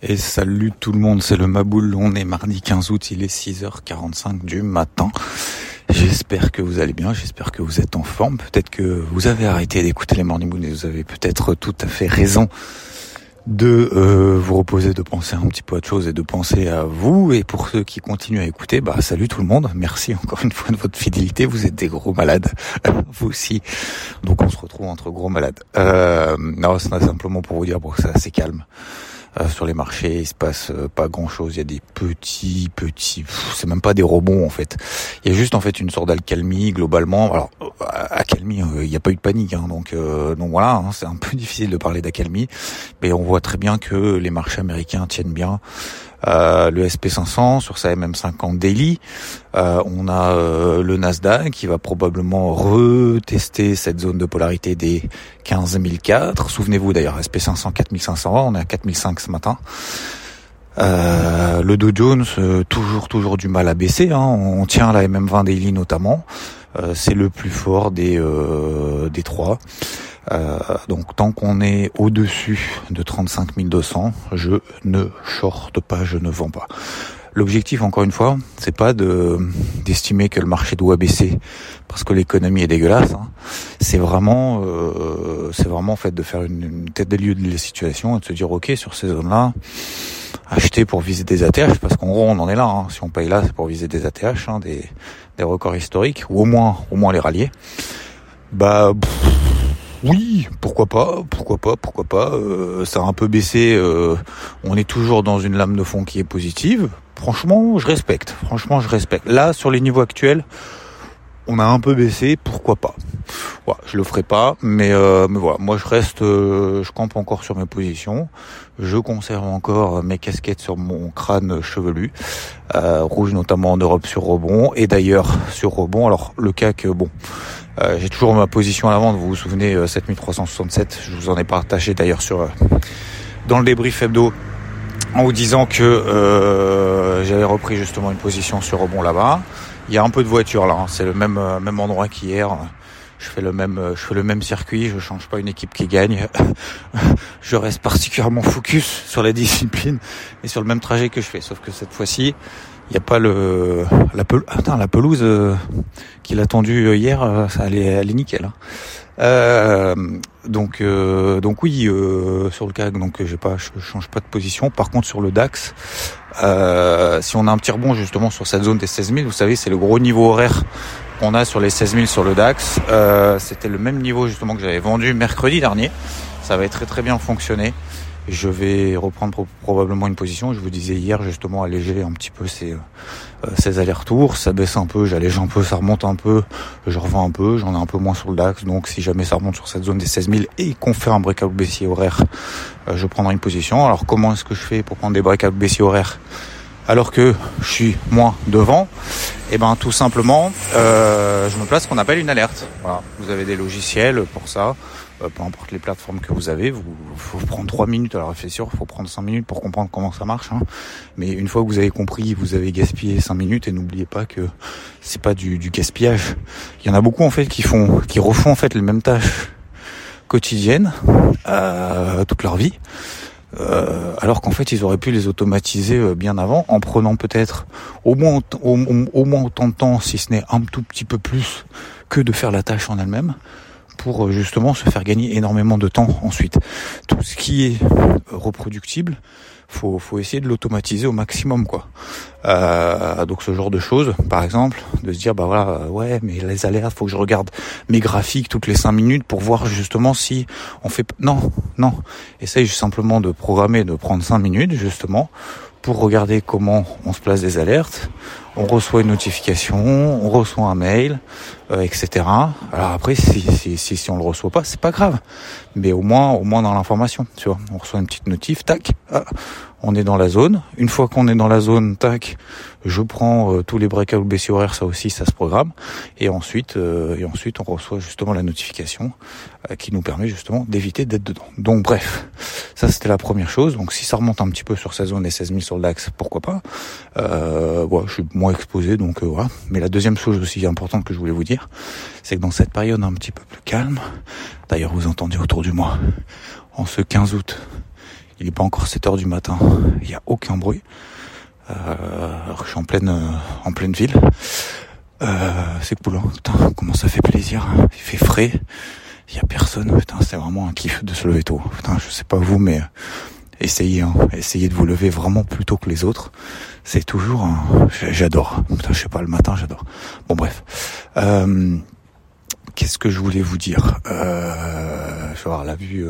Et salut tout le monde, c'est le Maboul, on est mardi 15 août, il est 6h45 du matin. J'espère que vous allez bien, j'espère que vous êtes en forme, peut-être que vous avez arrêté d'écouter les Morning Moon et vous avez peut-être tout à fait raison de euh, vous reposer, de penser un petit peu à autre chose et de penser à vous. Et pour ceux qui continuent à écouter, bah salut tout le monde. Merci encore une fois de votre fidélité. Vous êtes des gros malades, vous aussi. Donc on se retrouve entre gros malades. Euh, non, c'est simplement pour vous dire bon, que c'est assez calme. Euh, sur les marchés, il se passe euh, pas grand chose. Il y a des petits, petits, c'est même pas des rebonds en fait. Il y a juste en fait une sorte d'alcalmie globalement. Alors accalmie, euh, il n'y a pas eu de panique, hein, donc donc voilà, hein, c'est un peu difficile de parler d'accalmie, mais on voit très bien que les marchés américains tiennent bien. Euh, le SP500 sur sa MM50 daily. Euh, on a euh, le Nasdaq qui va probablement retester cette zone de polarité des 15004. Souvenez-vous d'ailleurs, SP500 4500, on est à 4005 ce matin. le Dow Jones toujours toujours du mal à baisser. Hein. On tient la MM20 daily notamment. c'est le plus fort des des trois. Euh, donc tant qu'on est au-dessus de 35 200, je ne shorte pas, je ne vends pas. L'objectif, encore une fois, c'est pas de d'estimer que le marché doit baisser parce que l'économie est dégueulasse. Hein. C'est vraiment, euh, c'est vraiment en fait de faire une, tête des lieux de la situation et de se dire ok sur ces zones-là, acheter pour viser des ATH parce qu'en gros on en est là. Hein. Si on paye là, c'est pour viser des ATH, hein, des, des records historiques ou au moins au moins les rallier. Bah oui, pourquoi pas, pourquoi pas, pourquoi pas. Euh, ça a un peu baissé. Euh, on est toujours dans une lame de fond qui est positive. Franchement, je respecte. Franchement, je respecte. Là, sur les niveaux actuels, on a un peu baissé. Pourquoi pas voilà, Je le ferai pas, mais euh, mais voilà. Moi, je reste, je campe encore sur mes positions. Je conserve encore mes casquettes sur mon crâne chevelu, rouge notamment en Europe sur rebond et d'ailleurs sur rebond. Alors le CAC, bon euh, j'ai toujours ma position à la vente, vous vous souvenez, 7367, euh, je vous en ai partagé d'ailleurs sur euh, dans le débrief hebdo en vous disant que j'avais repris justement une position sur rebond là-bas. Il y a un peu de voiture là, hein. c'est le même même endroit qu'hier. Je fais le même je fais le même circuit, je change pas une équipe qui gagne. je reste particulièrement focus sur la discipline et sur le même trajet que je fais, sauf que cette fois-ci, il n'y a pas le la, ah, la pelouse euh, qu'il a tendue euh, hier, euh, ça allait, elle est nickel. Hein. Euh, donc donc oui sur le CAC donc j'ai pas je change pas de position. Par contre sur le DAX, si on a un petit rebond justement sur cette zone des 16 000, vous savez c'est le gros niveau horaire qu'on a sur les 16 000 sur le DAX. C'était le même niveau justement que j'avais vendu mercredi dernier. Ça avait très très bien fonctionné. Je vais reprendre probablement une position. Je vous disais hier justement alléger un petit peu ces, euh, ces allers-retours. Ça baisse un peu, j'allège un peu, ça remonte un peu, je revends un peu, j'en ai un peu moins sur le DAX. Donc si jamais ça remonte sur cette zone des 16 000 et qu'on fait un breakout baissier horaire, euh, je prendrai une position. Alors comment est-ce que je fais pour prendre des breakouts baissiers horaires alors que je suis moins devant? Et eh ben tout simplement, euh, je me place ce qu'on appelle une alerte. Voilà. Vous avez des logiciels pour ça, peu importe les plateformes que vous avez. Vous faut prendre trois minutes. Alors c'est sûr, faut prendre cinq minutes pour comprendre comment ça marche. Hein. Mais une fois que vous avez compris, vous avez gaspillé cinq minutes et n'oubliez pas que c'est pas du, du, gaspillage. Il y en a beaucoup en fait qui font, qui refont en fait les mêmes tâches quotidiennes euh, toute leur vie. Euh, alors qu'en fait ils auraient pu les automatiser euh, bien avant en prenant peut-être au moins au, moins autant de temps si ce n'est un tout petit peu plus que de faire la tâche en elle-même pour euh, justement se faire gagner énormément de temps ensuite tout ce qui est reproductible faut, faut essayer de l'automatiser au maximum quoi. Euh, donc ce genre de choses, par exemple, de se dire bah voilà euh, ouais mais les alertes, faut que je regarde mes graphiques toutes les cinq minutes pour voir justement si on fait non non. Essaye simplement de programmer, de prendre cinq minutes justement pour regarder comment on se place des alertes. On reçoit une notification, on reçoit un mail, euh, etc. Alors après, si, si, si, si on le reçoit pas, c'est pas grave. Mais au moins, au moins dans l'information, tu vois. On reçoit une petite notif, tac, ah, on est dans la zone. Une fois qu'on est dans la zone, tac, je prends euh, tous les breakouts baissiers horaires, ça aussi, ça se programme. Et ensuite, euh, et ensuite, on reçoit justement la notification euh, qui nous permet justement d'éviter d'être dedans. Donc bref, ça c'était la première chose. Donc si ça remonte un petit peu sur sa zone et 16 000 sur le DAX, pourquoi pas. Euh, voilà, je suis moins exposé, donc voilà. Mais la deuxième chose aussi importante que je voulais vous dire, c'est que dans cette période un petit peu plus calme, d'ailleurs vous entendez autour du mois, en ce 15 août, Il n'est pas encore 7 heures du matin. Il n'y a aucun bruit. Euh, alors que je suis en pleine, euh, en pleine ville. Euh, c'est cool. Hein. Putain, comment ça fait plaisir. Hein. Il fait frais. Il y a personne. Putain, c'est vraiment un kiff de se lever tôt. Putain, je sais pas vous, mais essayez, hein. essayez de vous lever vraiment plus tôt que les autres. C'est toujours, un... j'adore. Putain, je sais pas, le matin, j'adore. Bon, bref. Euh, Qu'est-ce que je voulais vous dire? Euh, Je vais avoir la vue.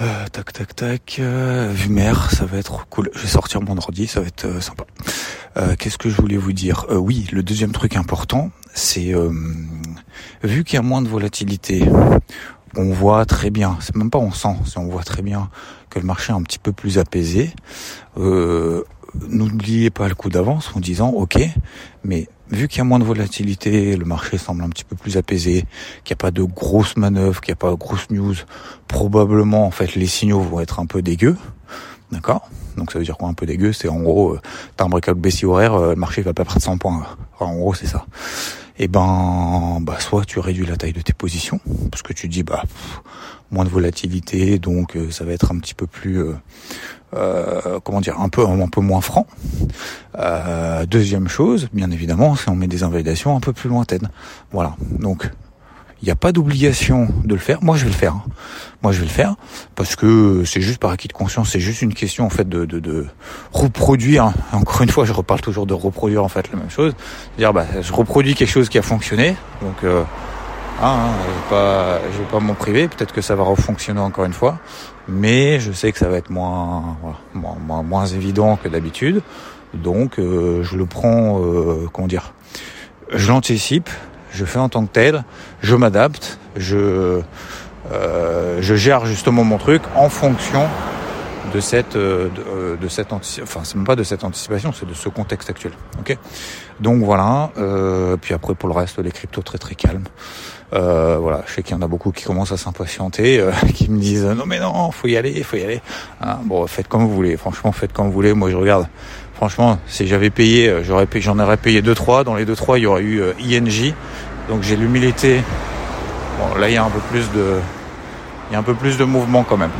Euh, euh, tac tac tac. Euh, vue mer, ça va être cool. Je vais sortir mon ordi, ça va être euh, sympa. Qu'est-ce que je voulais vous dire? Oui, le deuxième truc important, c'est vu qu'il y a moins de volatilité, on voit très bien. C'est même pas on sent, c'est on voit très bien que le marché est un petit peu plus apaisé. N'oubliez pas le coup d'avance en disant ok, mais vu qu'il y a moins de volatilité, le marché semble un petit peu plus apaisé, qu'il n'y a pas de grosses manœuvres, qu'il n'y a pas de grosses news, probablement en fait les signaux vont être un peu dégueux. D'accord? Donc ça veut dire quoi un peu dégueu C'est en gros, euh, t'as un breakout baissier horaire, euh, le marché va pas perdre 100 points. en gros c'est ça. Et eh ben, bah soit tu réduis la taille de tes positions, parce que tu dis bah moins de volatilité, donc euh, ça va être un petit peu plus euh, euh, comment dire, un peu un peu moins franc. Euh, deuxième chose, bien évidemment, c'est on met des invalidations un peu plus lointaines. Voilà. Donc il n'y a pas d'obligation de le faire. Moi, je vais le faire. Hein. Moi, je vais le faire parce que c'est juste par acquis de conscience. C'est juste une question en fait de, reproduire. Encore une fois, je reparle toujours de reproduire en fait la même chose. Dire, bah, je reproduis quelque chose qui a fonctionné. Donc, euh, hein, hein, je vais pas, je vais pas m'en priver. Peut-être que ça va refonctionner encore une fois mais je sais que ça va être moins, moins, moins, évident que d'habitude. Donc euh, je le prends, euh, comment dire, je l'anticipe, je fais en tant que tel, je m'adapte, je, euh, je gère justement mon truc en fonction de cette, de, de cette anticipation. Enfin, c'est même pas de cette anticipation, c'est de ce contexte actuel. Ok? Donc voilà. puis après pour le reste, les cryptos très très calmes. Euh, voilà, je sais qu'il y en a beaucoup qui commencent à s'impatienter, euh, qui me disent non mais non, faut y aller, faut y aller. Hein, bon, faites comme vous voulez. Franchement, faites comme vous voulez. Moi, je regarde. Franchement, si j'avais payé, euh, j'aurais j'en aurais payé deux trois. Dans les deux trois, il y aurait eu INJ. Donc j'ai l'humilité. Bon, là, il y a un peu plus de, il y a un peu plus de mouvement quand même.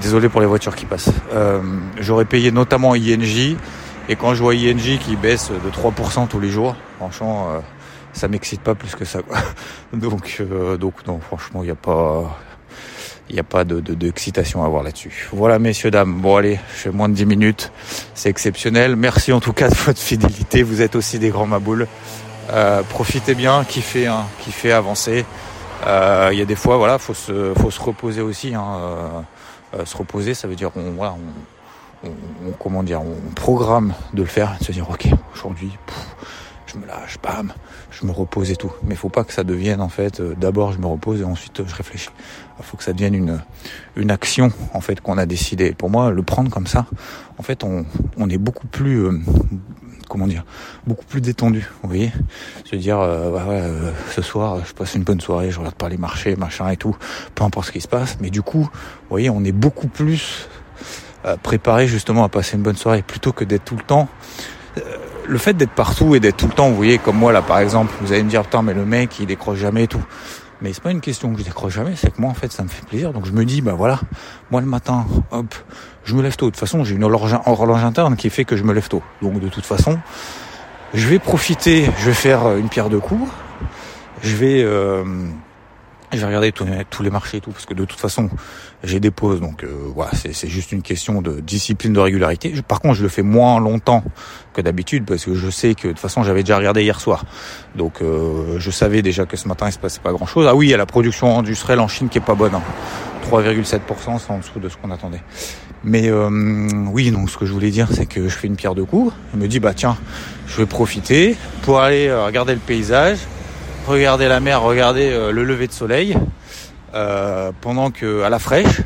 désolé pour les voitures qui passent. j'aurais payé notamment INJ. Et quand je vois INJ qui baisse de 3% tous les jours, franchement, ça m'excite pas plus que ça. Donc, euh, donc non, franchement, il n'y a pas, il n'y a pas de, d'excitation à avoir là-dessus. Voilà, messieurs dames. Bon, allez, je fais moins de 10 minutes. C'est exceptionnel. Merci en tout cas de votre fidélité. Vous êtes aussi des grands maboules. Euh, profitez bien, kiffez, hein, kiffez, avancez. Euh, il y a des fois, voilà, faut se, faut se reposer aussi. Hein, euh, se reposer, ça veut dire, on, voilà, on, on, comment dire, on programme de le faire, de se dire, ok, aujourd'hui, je me lâche, bam, je me repose et tout. Mais faut pas que ça devienne en fait, euh, d'abord je me repose et ensuite euh, je réfléchis. Il faut que ça devienne une, une action en fait qu'on a décidé. Pour moi, le prendre comme ça, en fait, on, on est beaucoup plus, euh, comment dire, beaucoup plus détendu. Vous voyez, se dire, bah ouais, ce soir, je passe une bonne soirée, je regarde pas les marchés, machin et tout, peu importe ce qui se passe. Mais du coup, vous voyez, on est beaucoup plus préparé justement à passer une bonne soirée plutôt que d'être tout le temps le fait d'être partout et d'être tout le temps, vous voyez, comme moi là par exemple, vous allez me dire, putain, mais le mec il décroche jamais et tout. Mais c'est pas une question que je décroche jamais, c'est que moi en fait ça me fait plaisir. Donc je me dis, bah voilà, moi le matin, hop, je me lève tôt. De toute façon, j'ai une horloge, interne qui fait que je me lève tôt. Donc de toute façon, je vais profiter, je vais faire une pierre de coups. Je vais euh, j'ai regardé tous les marchés et tout, parce que de toute façon, j'ai des pauses, donc euh, voilà, c'est juste une question de discipline, de régularité. par contre, je le fais moins longtemps que d'habitude, parce que je sais que de toute façon, j'avais déjà regardé hier soir. Donc euh, je savais déjà que ce matin, il se passait pas grand-chose. Ah oui, il y a la production industrielle en Chine qui est pas bonne. Hein. 3,7%, c'est en dessous de ce qu'on attendait. Mais euh, oui, donc ce que je voulais dire, c'est que je fais une pierre de coups. Je me dis, bah tiens, je vais profiter pour aller regarder le paysage, regarder la mer, regarder euh, le lever de soleil, euh, pendant que à la fraîche,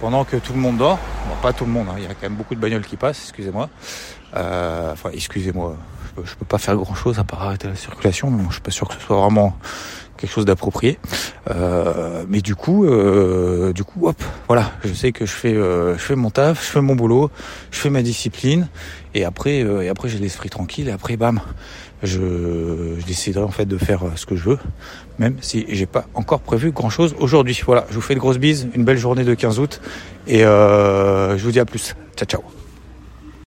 pendant que tout le monde dort. Bon, pas tout le monde, hein, il y a quand même beaucoup de bagnoles qui passent, excusez-moi. Euh, enfin, excusez-moi, je peux, peux pas faire grand-chose à part arrêter la circulation, mais bon, je suis pas sûr que ce soit vraiment quelque chose d'approprié. Euh, mais du coup, du coup, hop, voilà, je sais que je fais, je fais mon taf, je fais mon boulot, je fais ma discipline, et après, et après j'ai l'esprit tranquille, et après, bam, je, je déciderai en fait de faire ce que je veux, même si j'ai pas encore prévu grand chose aujourd'hui. Voilà, je vous fais de grosses bises, une belle journée de 15 août, et je vous dis à plus. Ciao, ciao.